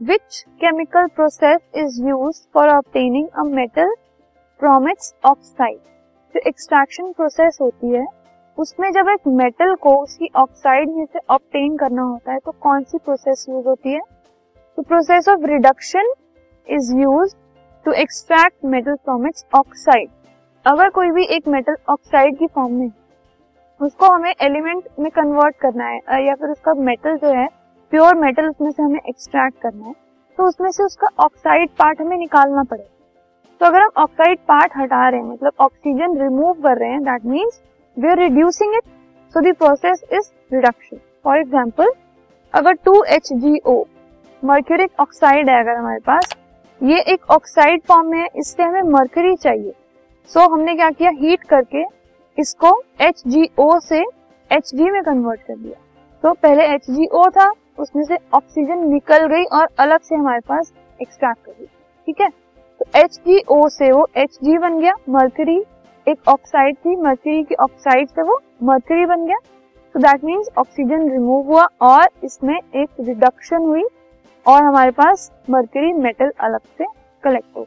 Which chemical process is use for obtaining a metal from its oxide जो extraction process होती है, उसमें जब एक मेटल को उसकी ऑक्साइड में से ऑप्टेन करना होता है तो कौन सी प्रोसेस यूज़ होती है? तो process of reduction is use to extract metal from its oxide अगर कोई भी एक मेटल ऑक्साइड की फॉर्म में, उसको हमें एलिमेंट में कन्वर्ट करना है, या फिर उसका मेटल जो है प्योर मेटल उसमें से हमें एक्सट्रैक्ट करना है तो उसमें से उसका ऑक्साइड पार्ट हमें निकालना पड़ेगा। तो अगर हम ऑक्साइड पार्ट हटा रहे हैं मतलब ऑक्सीजन रिमूव कर रहे हैं that means we are reducing it so the process is reduction for example अगर two H G O mercuric oxide है अगर हमारे पास ये एक ऑक्साइड फॉर्म में है इससे हमें मर्करी चाहिए। सो so, हमने क्या किया? हीट करके इसको एच जी ओ से एच डी में कन्वर्ट कर दिया। तो so, पहले एच जी ओ था उसमें से ऑक्सीजन निकल गई और अलग से हमारे पास एक्सट्रैक्ट कर दी। ठीक है? तो एच जी ओ से वो एच जी बन गया मर्करी एक ऑक्साइड थी मर्करी की ऑक्साइड से वो मर्करी बन गया। तो दैट मीन्स ऑक्सीजन रिमूव हुआ और इसमें एक रिडक्शन हुई और हमारे पास मर्करी मेटल अलग से कलेक्ट हो